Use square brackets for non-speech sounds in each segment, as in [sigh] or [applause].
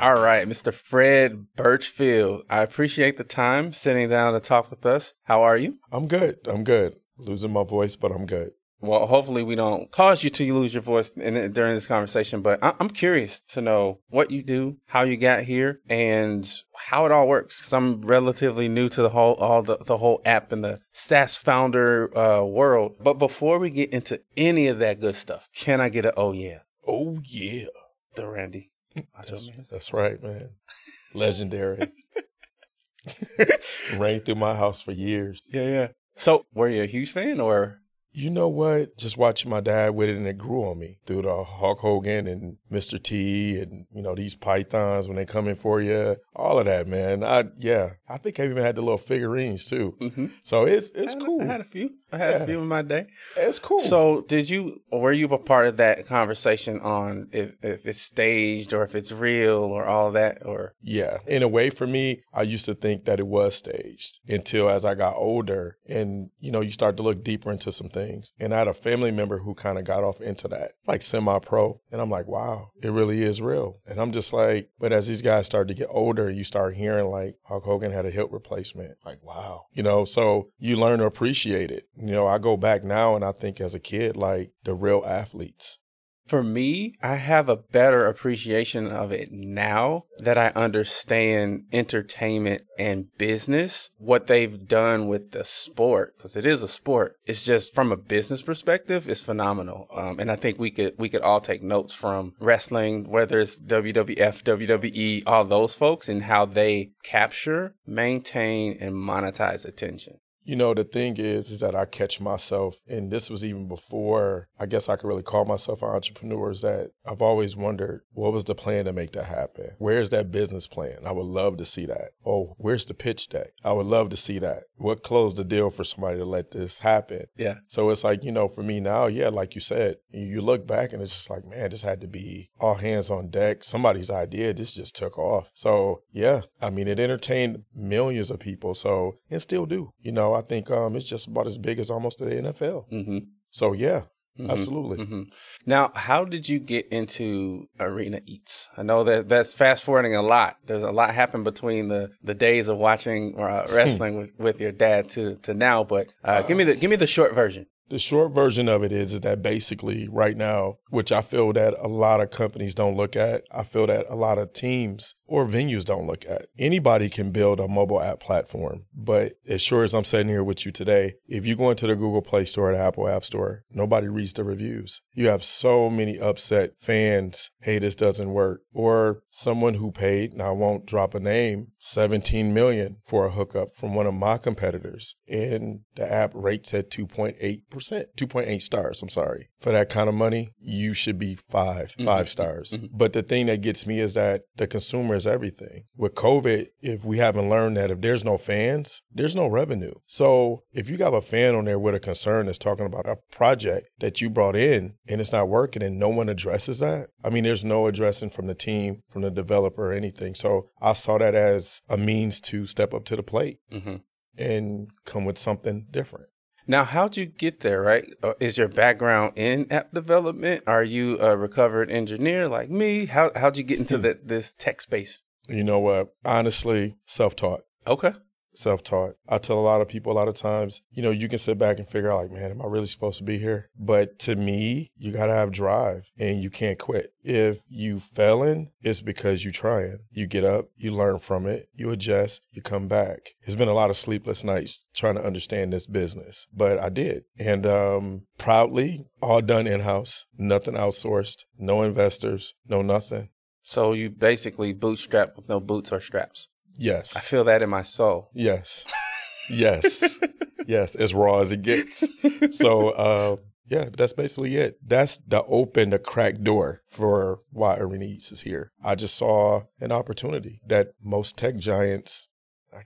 All right, Mr. Fred Birchfield. I appreciate the time sitting down to talk with us. How are you? I'm good. I'm good. Losing my voice, but I'm good. Well, hopefully we don't cause you to lose your voice in, during this conversation, but I, I'm curious to know what you do, how you got here, and how it all works. Because I'm relatively new to the whole all the, the whole app and the SaaS founder uh, world. But before we get into any of that good stuff, can I get a oh yeah, Oh yeah. the Randy? That's, that's right, man. Legendary. [laughs] Ran through my house for years. Yeah, yeah. So, were you a huge fan or? You know what? Just watching my dad with it and it grew on me through the Hulk Hogan and Mr. T and, you know, these pythons when they come in for you. All of that, man. I, yeah. I think I even had the little figurines too. Mm-hmm. So it's, it's I cool. I had a few. I had a few in my day. It's cool. So, did you were you a part of that conversation on if if it's staged or if it's real or all that or? Yeah. In a way, for me, I used to think that it was staged until as I got older and, you know, you start to look deeper into some things. And I had a family member who kind of got off into that, like semi pro. And I'm like, wow, it really is real. And I'm just like, but as these guys start to get older, you start hearing like Hulk Hogan had a hip replacement. Like, wow. You know, so you learn to appreciate it. You know, I go back now and I think as a kid, like the real athletes. For me, I have a better appreciation of it now that I understand entertainment and business, what they've done with the sport, because it is a sport. It's just from a business perspective, it's phenomenal. Um, and I think we could we could all take notes from wrestling, whether it's WWF, WWE, all those folks, and how they capture, maintain, and monetize attention. You know, the thing is, is that I catch myself, and this was even before I guess I could really call myself an entrepreneur, is that I've always wondered what was the plan to make that happen? Where's that business plan? I would love to see that. Oh, where's the pitch deck? I would love to see that. What closed the deal for somebody to let this happen? Yeah. So it's like, you know, for me now, yeah, like you said, you- look back and it's just like, man, this had to be all hands on deck. Somebody's idea. This just took off. So yeah, I mean, it entertained millions of people. So and still do. You know, I think um, it's just about as big as almost the NFL. Mm-hmm. So yeah, Mhm. absolutely. hmm Now, how did you get into Arena Eats? I know that that's fast forwarding a lot. There's a lot happened between the, the days of watching uh, [laughs] wrestling with, with your dad to, to now, but uh, give me the give me the short version. The short version of it is, is that basically right now, which I feel that a lot of companies don't look at, I feel that a lot of teams or venues don't look at. Anybody can build a mobile app platform, but as sure as I'm sitting here with you today, if you go into the Google Play Store or the Apple App Store, nobody reads the reviews. You have so many upset fans, hey, this doesn't work. Or someone who paid, and I won't drop a name, 17 million for a hookup from one of my competitors. And the app rates at 2.8%, 2.8 stars, I'm sorry. For that kind of money, you should be 5 five stars. But the thing that gets me is that the consumer is everything. With COVID, if we haven't learned that if there's no fans, there's no revenue. So if you got a fan on there with a concern that's talking about a project that you brought in and it's not working and no one addresses that, I mean, there's no addressing from the team, from the developer or anything. So I saw that as a means to step up to the plate hmm and come with something different. Now, how'd you get there? Right? Uh, Is your background in app development? Are you a recovered engineer like me? How how'd you get into that this tech space? You know what? Honestly, self taught. Okay. Self taught. I tell a lot of people a lot of times, you know, you can sit back and figure out, like, man, am I really supposed to be here? But to me, you got to have drive and you can't quit. If you failing, it's because you trying. You get up, you learn from it, you adjust, you come back. It's been a lot of sleepless nights trying to understand this business, but I did. And um, proudly, all done in house, nothing outsourced, no investors, no nothing. So you basically bootstrap with no boots or straps. Yes. I feel that in my soul. Yes. Yes. [laughs] yes. As raw as it gets. So, uh, yeah, that's basically it. That's the open, the crack door for why Arena Eats is here. I just saw an opportunity that most tech giants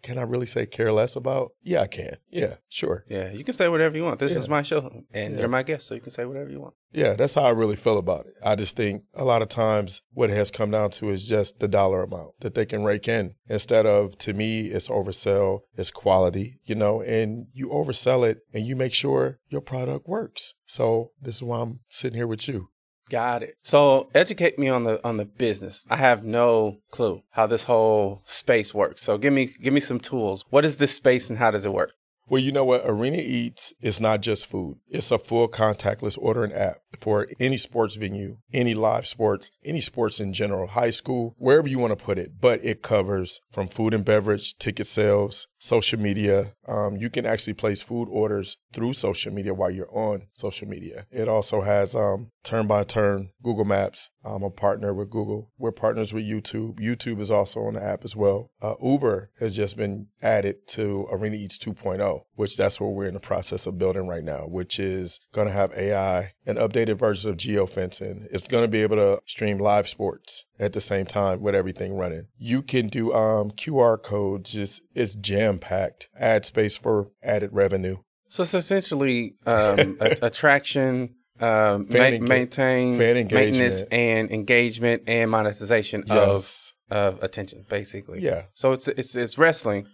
can I really say care less about? Yeah, I can. Yeah, sure. Yeah, you can say whatever you want. This Yeah. is my show, and Yeah. you're my guest, so you can say whatever you want. Yeah, that's how I really feel about it. I just think a lot of times what it has come down to is just the dollar amount that they can rake in. Instead of, to me, it's oversell, it's quality, you know, and you oversell it and you make sure your product works. So this is why I'm sitting here with you. Got it. So educate me on the on the business. I have no clue how this whole space works. So give me give me some tools. What is this space and how does it work? Well, you know what? Arena Eats is not just food. It's a full contactless ordering app for any sports venue, any live sports, any sports in general, high school, wherever you want to put it. But it covers from food and beverage, ticket sales, social media. Um, you can actually place food orders through social media while you're on social media. It also has um, turn by turn Google Maps. I'm a partner with Google. We're partners with YouTube. YouTube is also on the app as well. Uh, Uber has just been added to Arena Eats 2.0, which that's what we're in the process of building right now, which is going to have AI and updated versions of geofencing. It's going to be able to stream live sports at the same time with everything running. You can do um, QR codes. Just it's jam packed. Add space for added revenue. So it's essentially um, [laughs] attraction, um, ma- maintain, fan maintenance, and engagement and monetization Yes. of of attention, basically. Yeah. So it's it's it's wrestling,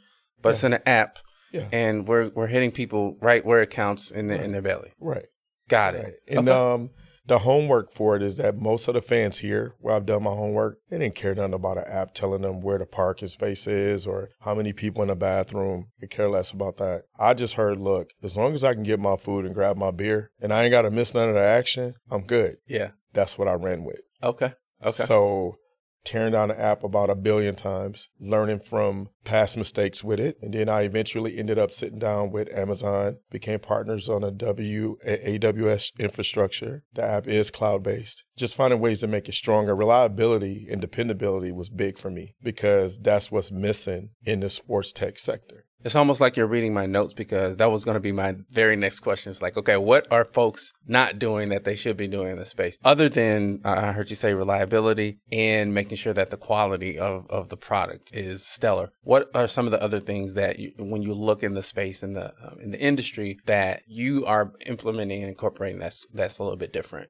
but it's in an app, Yeah. and we're we're hitting people right where it counts in their in their belly. Right. Got Right. it. And Okay. um, the homework for it is that most of the fans here, where I've done my homework, they didn't care nothing about an app telling them where the parking space is or how many people in the bathroom. They care less about that. I just heard, look, as long as I can get my food and grab my beer and I ain't got to miss none of the action, I'm good. yeah. That's what I ran with. Okay. Okay. So tearing down the app about a billion times, learning from past mistakes with it. And then I eventually ended up sitting down with Amazon, became partners on a W AWS infrastructure. The app is cloud based. Just finding ways to make it stronger. Reliability and dependability was big for me because that's what's missing in the sports tech sector. It's almost like you're reading my notes because that was going to be my very next question. It's like, okay, what are folks not doing that they should be doing in the space? Other than uh, I heard you say reliability and making sure that the quality of, of the product is stellar. What are some of the other things that you, when you look in the space in the uh, in the industry that you are implementing and incorporating that's that's a little bit different?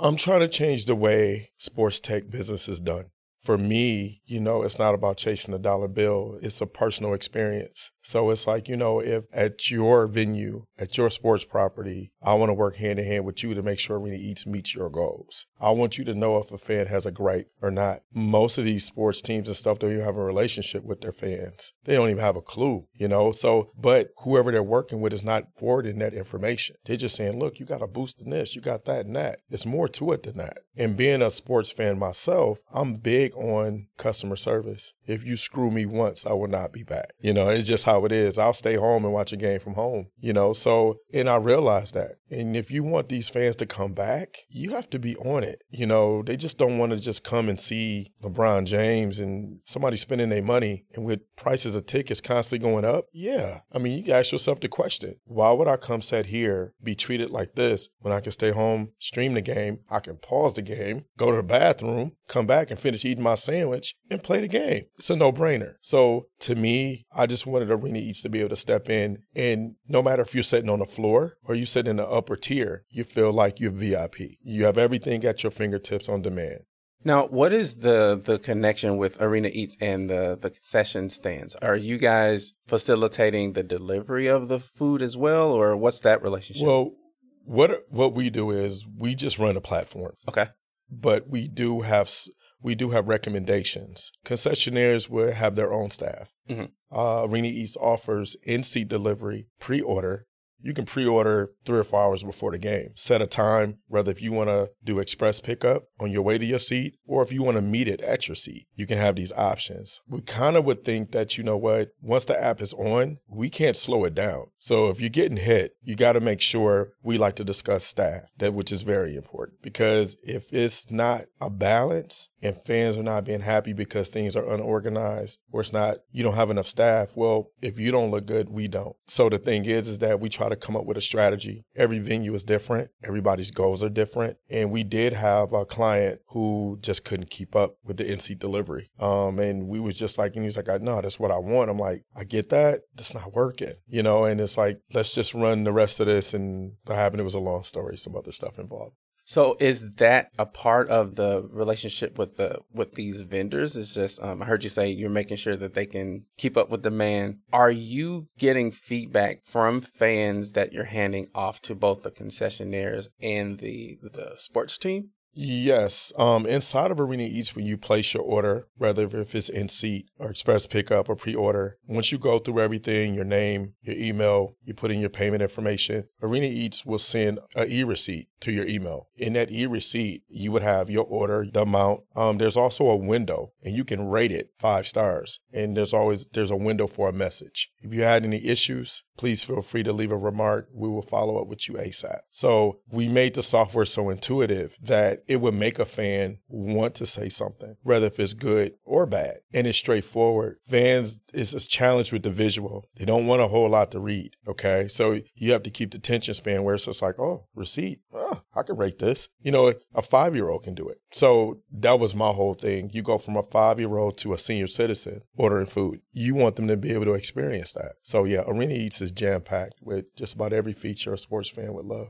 I'm trying to change the way sports tech business is done. For me, you know, it's not about chasing a dollar bill. It's a personal experience. So it's like, you know, if at your venue, at your sports property, I want to work hand in hand with you to make sure Arena Eats meets your goals. I want you to know if a fan has a gripe or not. Most of these sports teams and stuff don't even have a relationship with their fans. They don't even have a clue, you know? So, but whoever they're working with is not forwarding that information. They're just saying, look, you got a boost in this, you got that and that. It's more to it than that. And being a sports fan myself, I'm big on customer service. If you screw me once, I will not be back. You know, it's just how it is. I'll stay home and watch a game from home, you know? So, and I realize that. And if you want these fans to come back, you have to be on it. You know, they just don't want to just come and see LeBron James and somebody spending their money and with prices of tickets constantly going up. Yeah. I mean, you ask yourself the question, why would I come sit here, be treated like this when I can stay home, stream the game, I can pause the game, go to the bathroom, come back and finish eating my sandwich and play the game. It's a no-brainer. So to me, I just wanted Arena Eats to be able to step in and no matter if you're sitting on the floor or you sit in the upper tier, you feel like you're VIP. You have everything at your fingertips on demand. Now, what is the the connection with Arena Eats and the the concession stands? Are you guys facilitating the delivery of the food as well, or what's that relationship? Well, what what we do is we just run a platform. okay, but we do have we do have recommendations. Concessionaires will have their own staff. Mhm. Uh, Arena Eats offers in seat delivery, pre order. You can pre order three or four hours before the game. Set a time, whether if you want to do express pickup on your way to your seat or if you want to meet it at your seat. You can have these options. We kind of would think that, you know what, once the app is on, we can't slow it down. So if you're getting hit, you got to make sure we like to discuss staff, that which is very important because if it's not a balance and fans are not being happy because things are unorganized or it's not you don't have enough staff well if you don't look good we don't so the thing is is that we try to come up with a strategy. Every venue is different. Everybody's goals are different. And we did have a client who just couldn't keep up with the nc delivery. Um and we was just like and he was like no that's what i want. I'm like i get that. That's not working you know? And it's like let's just run the rest of this. And what happened it was a long story some other stuff involved So is that a part of the relationship with the with these vendors? Is just um, I heard you say you're making sure that they can keep up with demand. Are you getting feedback from fans that you're handing off to both the concessionaires and the the sports team? Yes. Um, inside of Arena Eats, when you place your order, whether if it's in seat or express pickup or pre order, once you go through everything, your name, your email, you put in your payment information, Arena Eats will send a e receipt to your email. In that e receipt, you would have your order, the amount. Um, there's also a window and you can rate it five stars. And there's always there's a window for a message. If you had any issues, please feel free to leave a remark. We will follow up with you ASAP. So we made the software so intuitive that it would make a fan want to say something, whether if it's good or bad. And it's straightforward. Fans is a challenge with the visual. They don't want a whole lot to read. Okay. So you have to keep the tension span where it's just like, oh, receipt. Oh, I can rate this. You know, a five year old can do it. So that was my whole thing. You go from a five year old to a senior citizen ordering food. You want them to be able to experience that. So yeah, Arena Eats is jam packed with just about every feature a sports fan would love.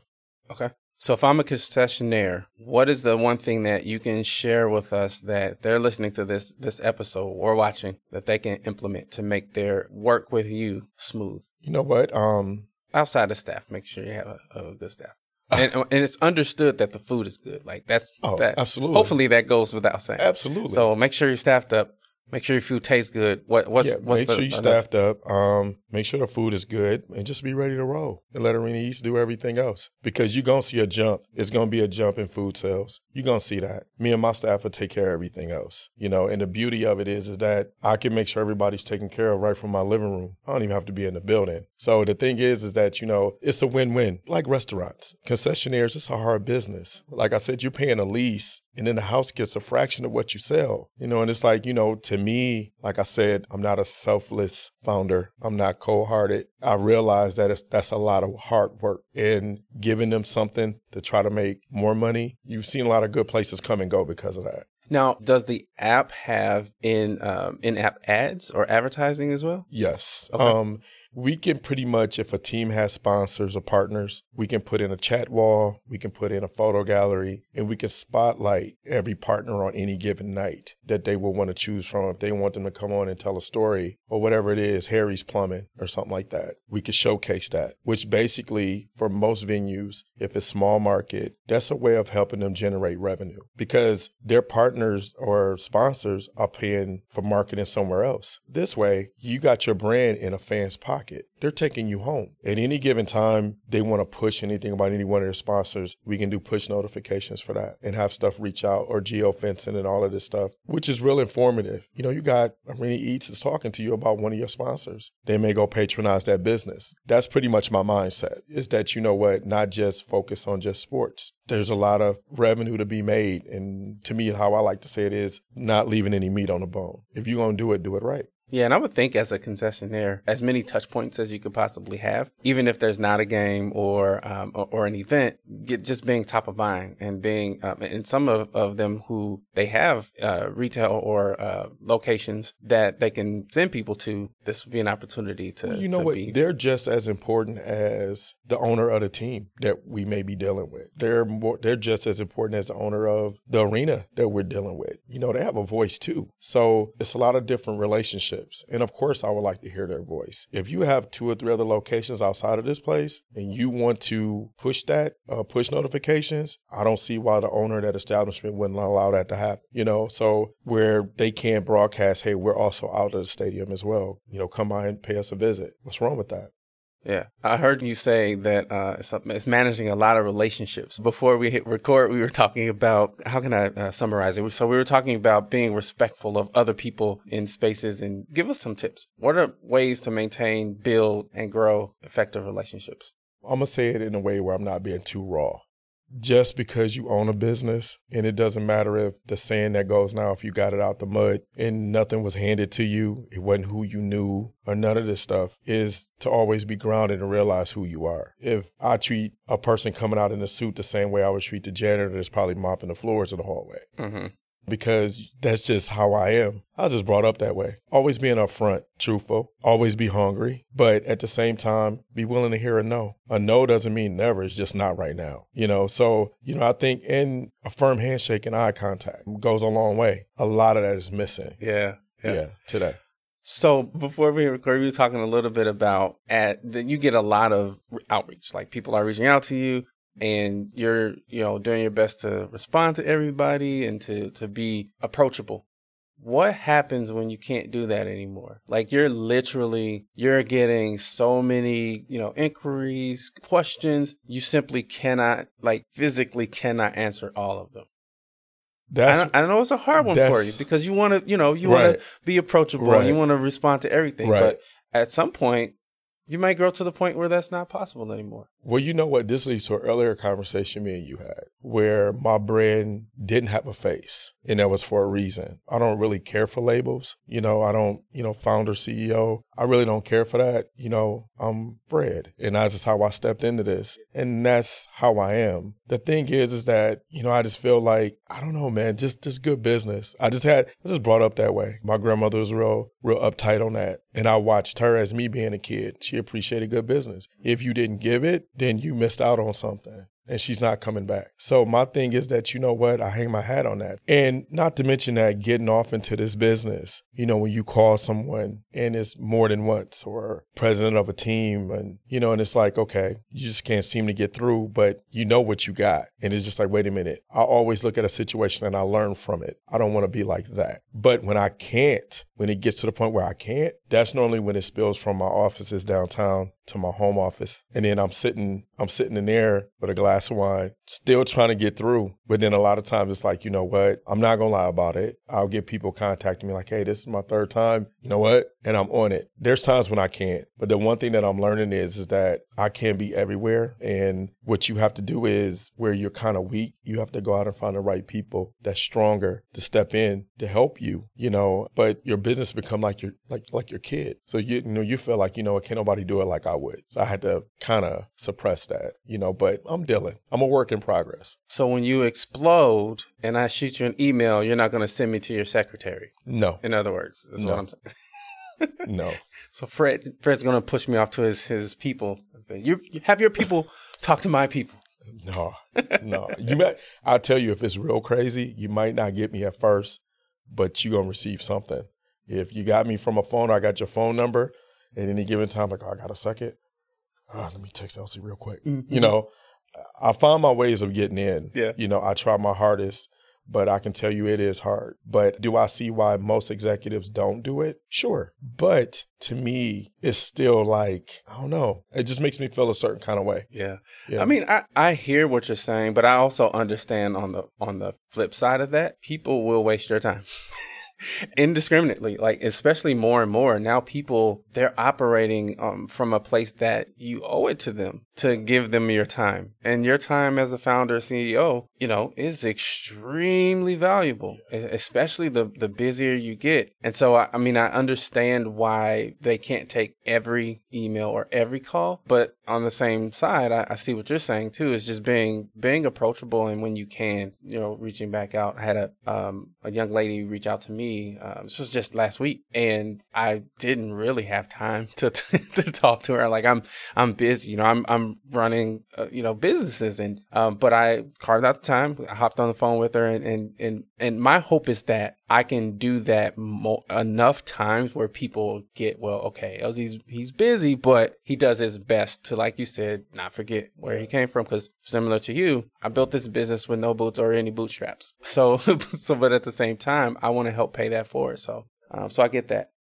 Okay. So if I'm a concessionaire, what is the one thing that you can share with us that they're listening to this this episode or watching that they can implement to make their work with you smooth? You know what? Um, Outside of staff, make sure you have a, a good staff. [laughs] And, and it's understood that the food is good. Like that's Oh, that. absolutely. Hopefully that goes without saying. absolutely. So make sure you're staffed up. Make sure your food tastes good. What what's yeah, what's make the, sure you enough- staffed up. Um, make sure the food is good, and just be ready to roll. And let Arena Eats do everything else because you're gonna see a jump. It's gonna be a jump in food sales. You're gonna see that. Me and my staff will take care of everything else. You know, and the beauty of it is, is that I can make sure everybody's taken care of right from my living room. I don't even have to be in the building. So the thing is, is that you know, it's a win-win. Like restaurants, concessionaires, it's a hard business. Like I said, you're paying a lease and then the house gets a fraction of what you sell. You know, and it's like, you know, to me, like I said, I'm not a selfless founder. I'm not cold-hearted. I realize that it's, that's a lot of hard work and giving them something to try to make more money. You've seen a lot of good places come and go because of that. Now, does the app have in um, in app ads or advertising as well? Yes. Okay. Um, we can pretty much, if a team has sponsors or partners, we can put in a chat wall, we can put in a photo gallery, and we can spotlight every partner on any given night that they will want to choose from. If they want them to come on and tell a story or whatever it is, Harry's Plumbing or something like that, we could showcase that, which basically, for most venues, if it's small market, that's a way of helping them generate revenue because their partners or sponsors are paying for marketing somewhere else. This way, you got your brand in a fan's pocket. They're taking you home. At any given time, they want to push anything about any one of their sponsors. We can do push notifications for that and have stuff reach out or geofencing and all of this stuff, which is real informative. You know, you got Arena Eats is talking to you about one of your sponsors. They may go patronize that business. That's pretty much my mindset is that, you know what, not just focus on just sports. There's a lot of revenue to be made. And to me, how I like to say it is not leaving any meat on the bone. If you're going to do it, do it right. Yeah, and I would think as a concessionaire, as many touch points as you could possibly have, even if there's not a game or um, or, or an event, get, just being top of mind and being, um, and some of, of them who they have uh, retail or uh, locations that they can send people to, this would be an opportunity to. Well, you know to what? Be, They're just as important as the owner of the team that we may be dealing with. They're more. They're just as important as the owner of the arena that we're dealing with. You know, they have a voice too. So it's a lot of different relationships relationships. And of course, I would like to hear their voice. If you have two or three other locations outside of this place and you want to push that, uh, push notifications, I don't see why the owner of that establishment wouldn't allow that to happen. You know, so where they can't broadcast, hey, we're also out of the stadium as well. You know, come by and pay us a visit. What's wrong with that? Yeah, I heard you say that uh, it's, it's, managing a lot of relationships. Before we hit record, we were talking about how can I uh, summarize it? So we were talking about being respectful of other people in spaces, and give us some tips. What are ways to maintain, build, and grow effective relationships? I'm gonna say it in a way where I'm not being too raw just because you own a business and it doesn't matter if the saying that goes now if you got it out the mud and nothing was handed to you it wasn't who you knew or none of this stuff is to always be grounded and realize who you are. If i treat a person coming out in a suit the same way i would treat the janitor that's probably mopping the floors in the hallway. Mm-hmm because that's just how I am. I was just brought up that way. Always being upfront, truthful, always be hungry, but at the same time, be willing to hear a no. A no doesn't mean never, it's just not right now. You know, so, you know, I think in a firm handshake and eye contact goes a long way. A lot of that is missing. Yeah. Yeah, yeah today. So before we record, we were talking a little bit about at that you get a lot of outreach. Like people are reaching out to you, and you're you know doing your best to respond to everybody and to to be approachable what happens when you can't do that anymore like you're literally you're getting so many you know inquiries questions you simply cannot like physically cannot answer all of them that's, I, I know it's a hard one for you because you want to, you know, you right. want to be approachable right. and you want to respond to everything. Right. But at some point, you might grow to the point where that's not possible anymore. Well, you know what? This leads to an earlier conversation me and you had where my brand didn't have a face and that was for a reason. I don't really care for labels. You know, I don't, you know, founder, CEO. I really don't care for that. You know, I'm Fred and that's just how I stepped into this and that's how I am. The thing is, is that, you know, I just feel like, I don't know, man, just, just good business. I just had, I just brought up that way. My grandmother was real, real uptight on that. And I watched her as me being a kid. She appreciated good business. If you didn't give it, then you missed out on something and she's not coming back. So my thing is that you know what, I hang my hat on that. And not to mention that getting off into this business, you know, when you call someone and it's more than once or president of a team and you know, and it's like, okay, you just can't seem to get through, but you know what you got. And it's just like, wait a minute. I always look at a situation and I learn from it. I don't want to be like that. But when I can't, when it gets to the point where I can't, that's normally when it spills from my offices downtown to my home office. And then I'm sitting, I'm sitting in there with a glass of wine, still trying to get through. But then a lot of times it's like, you know what? I'm not to lie about it. I'll get people contacting me like, Hey, this is my third time. You know what? And I'm on it. There's times when I can't. But the one thing that I'm learning is, is that I can't be everywhere. And what you have to do is where you're kind of weak, you have to go out and find the right people that's stronger to step in to help you, you know, but your business become like your, like, like your kid. So you, you know, you feel like, you know, can't nobody do it like I would. So I had to kind of suppress that, you know, but I'm dealing. I'm a work in progress. So when you explode and I shoot you an email, you're not going to send me to your secretary. No. In other words, that's no. what I'm saying. [laughs] no. So Fred, Fred's going to push me off to his, his people. Say, you, you have your people talk to my people. No, no. You might. I'll tell you if it's real crazy, you might not get me at first, but you're gonna receive something. If you got me from a phone, or I got your phone number. At any given time, like, oh, I got a second. Oh, let me text LZ real quick. Mm-hmm. You know, I find my ways of getting in. Yeah. You know, I try my hardest, but I can tell you it is hard. But do I see why most executives don't do it? Sure. But to me, it's still like, I don't know. It just makes me feel a certain kind of way. Yeah. yeah. I mean, I, I hear what you're saying, but I also understand on the on the flip side of that, people will waste your time. [laughs] [laughs] indiscriminately like especially more and more. Now people they're operating um, from a place that you owe it to them to give them your time. And your time as a founder ceo you know is extremely valuable especially the the busier you get. And so I, I mean i understand why they can't take every email or every call but on the same side I, I see what you're saying too is just being being approachable and when you can you know reaching back out i had a um a young lady reach out to me. Uh, this was just last week, and I didn't really have time [laughs] to to talk to her. Like I'm I'm busy, you know. I'm I'm running uh, you know businesses, and um, but I carved out the time. I hopped on the phone with her, and and and and my hope is that I can do that mo- enough times where people get, well, okay, LZ's he's busy, but he does his best to, like you said, not forget where he came from. Because similar to you, I built this business with no boots or any bootstraps. [laughs] So, so, but at the same time, I want to help pay that forward. So, um, so I get that.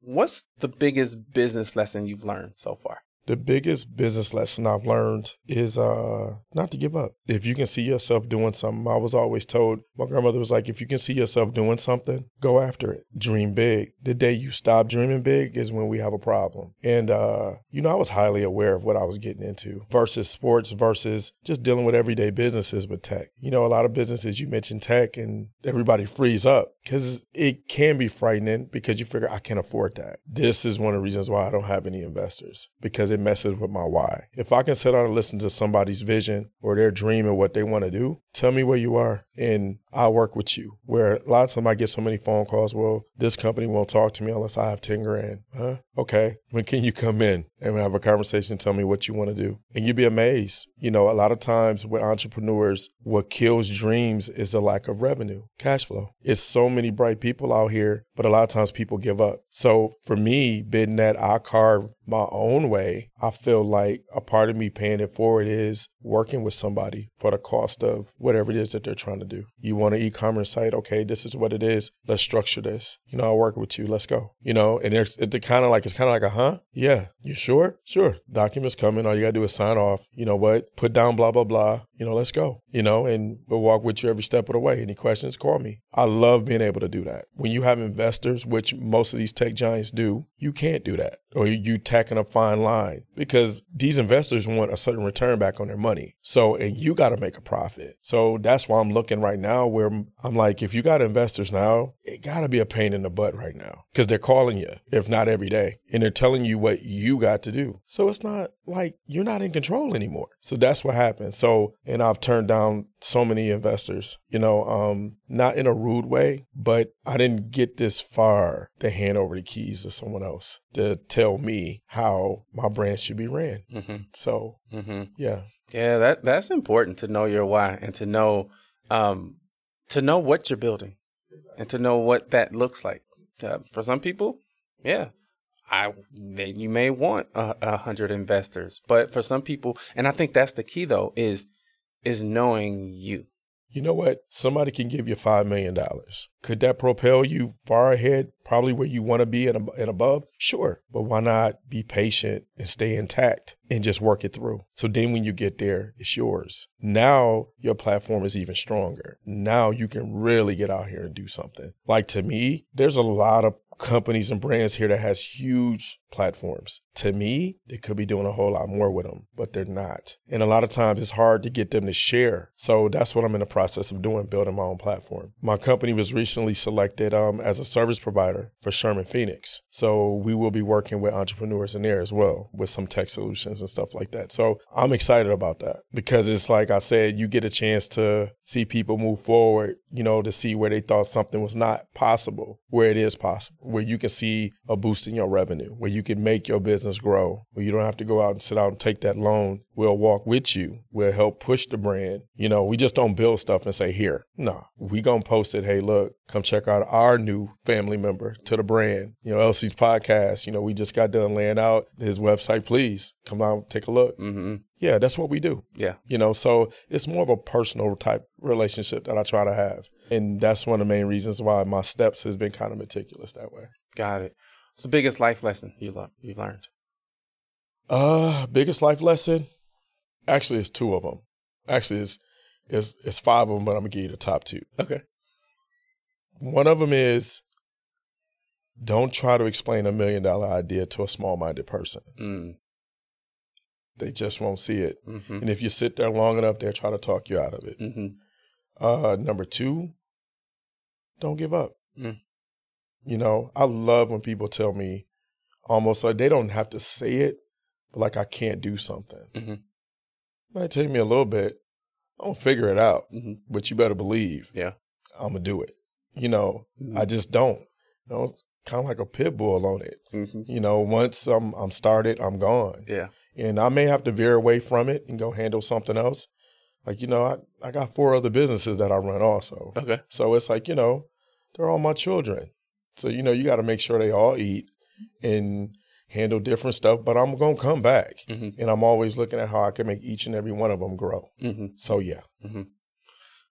What's the biggest business lesson you've learned so far? The biggest business lesson I've learned is uh, not to give up. If you can see yourself doing something, I was always told, my grandmother was like, if you can see yourself doing something, go after it. Dream big. The day you stop dreaming big is when we have a problem. And, uh, you know, I was highly aware of what I was getting into versus sports versus just dealing with everyday businesses with tech. You know, a lot of businesses, you mentioned tech and everybody frees up because it can be frightening because you figure, I can't afford that. This is one of the reasons why I don't have any investors because it messes with my why. If I can sit down and listen to somebody's vision or their dream and what they want to do, tell me where you are and I'll work with you. Where a lot of times I get so many phone calls, well, this company won't talk to me unless I have 10 grand. Huh? Okay. When can you come in and have a conversation? Tell me what you want to do. And you'd be amazed. You know, a lot of times with entrepreneurs, what kills dreams is the lack of revenue, cash flow. It's so many bright people out here, but a lot of times people give up. So for me, being that I carve my own way, I feel like a part of me paying it forward is working with somebody for the cost of whatever it is that they're trying to do. You want an e-commerce site? Okay, this is what it is. Let's structure this. You know, I'll work with you. Let's go. You know, and it's, kind of like, it's kind of like a, huh? Yeah. You sure? Sure. Documents coming. All you got to do is sign off. You know what? Put down blah, blah, blah. You know, let's go. You know, and we'll walk with you every step of the way. Any questions, call me. I love being able to do that. When you have investors, which most of these tech giants do, you can't do that. Or you tacking a fine line because these investors want a certain return back on their money. So, and you got to make a profit. So that's why I'm looking right now where I'm like, if you got investors now, it got to be a pain in the butt right now because they're calling you, if not every day, and they're telling you what you got to do. So it's not like you're not in control anymore. So that's what happened. So, and I've turned down so many investors, you know, um, not in a rude way, but I didn't get this far to hand over the keys to someone else to tell me how my brand should be ran. Mm-hmm. So, Mm-hmm. yeah. Yeah, that that's important to know your why and to know um to know what you're building and to know what that looks like. Uh, for some people, yeah, I they, you may want a, a hundred investors, but for some people, and I think that's the key though is is knowing you. You know what? Somebody can give you $5 million. Could that propel you far ahead, probably where you want to be and, above? Sure. But why not be patient and stay intact and just work it through? So then when you get there, it's yours. Now your platform is even stronger. Now you can really get out here and do something. Like to me, there's a lot of companies and brands here that has huge platforms. To me, they could be doing a whole lot more with them, but they're not. And a lot of times it's hard to get them to share. So that's what I'm in the process of doing, building my own platform. My company was recently selected um, as a service provider for Sherman Phoenix. So we will be working with entrepreneurs in there as well with some tech solutions and stuff like that. So I'm excited about that because it's like I said, you get a chance to see people move forward, you know, to see where they thought something was not possible, where it is possible, where you can see a boost in your revenue, where you can make your business grow, where you don't have to go out and sit out and take that loan. We'll walk with you. We'll help push the brand. You know, we just don't build stuff and say, here. No, we going to post it. Hey, look, come check out our new family member to the brand. You know, LZ's podcast. You know, we just got done laying out his website. Please come out, take a look. Mm-hmm. Yeah, that's what we do. Yeah. You know, so it's more of a personal type relationship that I try to have. And that's one of the main reasons why my steps has been kind of meticulous that way. Got it. What's the biggest life lesson you learned? You learned. Uh, biggest life lesson? Actually, it's two of them. Actually, it's, it's, it's five of them, but I'm going to give you the top two. Okay. One of them is don't try to explain a million dollar idea to a small minded person. Mm. They just won't see it. Mm-hmm. And if you sit there long enough, they'll try to talk you out of it. Mm-hmm. Uh, number two, don't give up. Mm. You know, I love when people tell me almost like they don't have to say it, but like I can't do something. Mhm. Might take me a little bit. I'm gonna figure it out, Mm-hmm. but you better believe Yeah. I'm gonna do it. You know, Mhm. I just don't. You know, it's kind of like a pit bull on it. Mm-hmm. You know, once I'm I'm started, I'm gone, Yeah. and I may have to veer away from it and go handle something else. Like you know, I I got four other businesses that I run also. Okay. So it's like, you know, they're all my children. So, you know, you got to make sure they all eat and handle different stuff, but I'm going to come back. Mm-hmm. And I'm always looking at how I can make each and every one of them grow. Mm-hmm. So, yeah.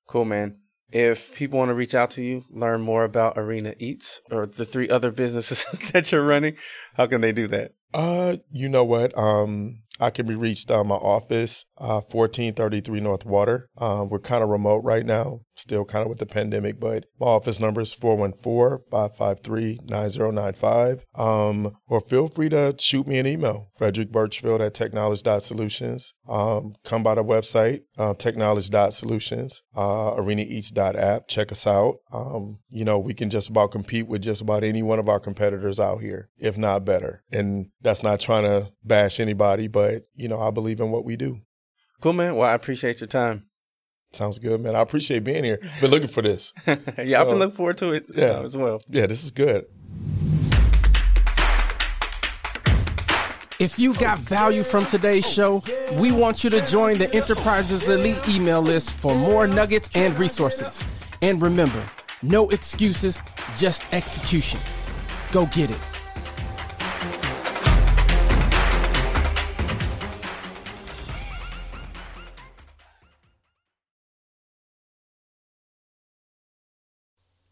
Cool, man. If people want to reach out to you, learn more about Arena Eats or the three other businesses [laughs] that you're running, how can they do that? Uh, you know what? Um, I can be reached on my office, uh, 1433 North Water. Uh, we're kind of remote right now, still kind of with the pandemic, but my office number is 414-553-9095. Um, or feel free to shoot me an email, Frederick Birchfield at techknowledge.solutions. Um, come by the website, uh, techknowledge.solutions, uh, arenaeats.app. Check us out. Um, you know, we can just about compete with just about any one of our competitors out here, if not better. And that's not trying to bash anybody, but you know, I believe in what we do. Cool, man. Well, I appreciate your time. Sounds good, man. I appreciate being here. Been looking for this. [laughs] yeah, I've been looking forward to it Yeah. as well. Yeah, this is good. If you got value from today's show, we want you to join the Enterprisers Elite email list for more nuggets and resources. And remember, no excuses, just execution. Go get it.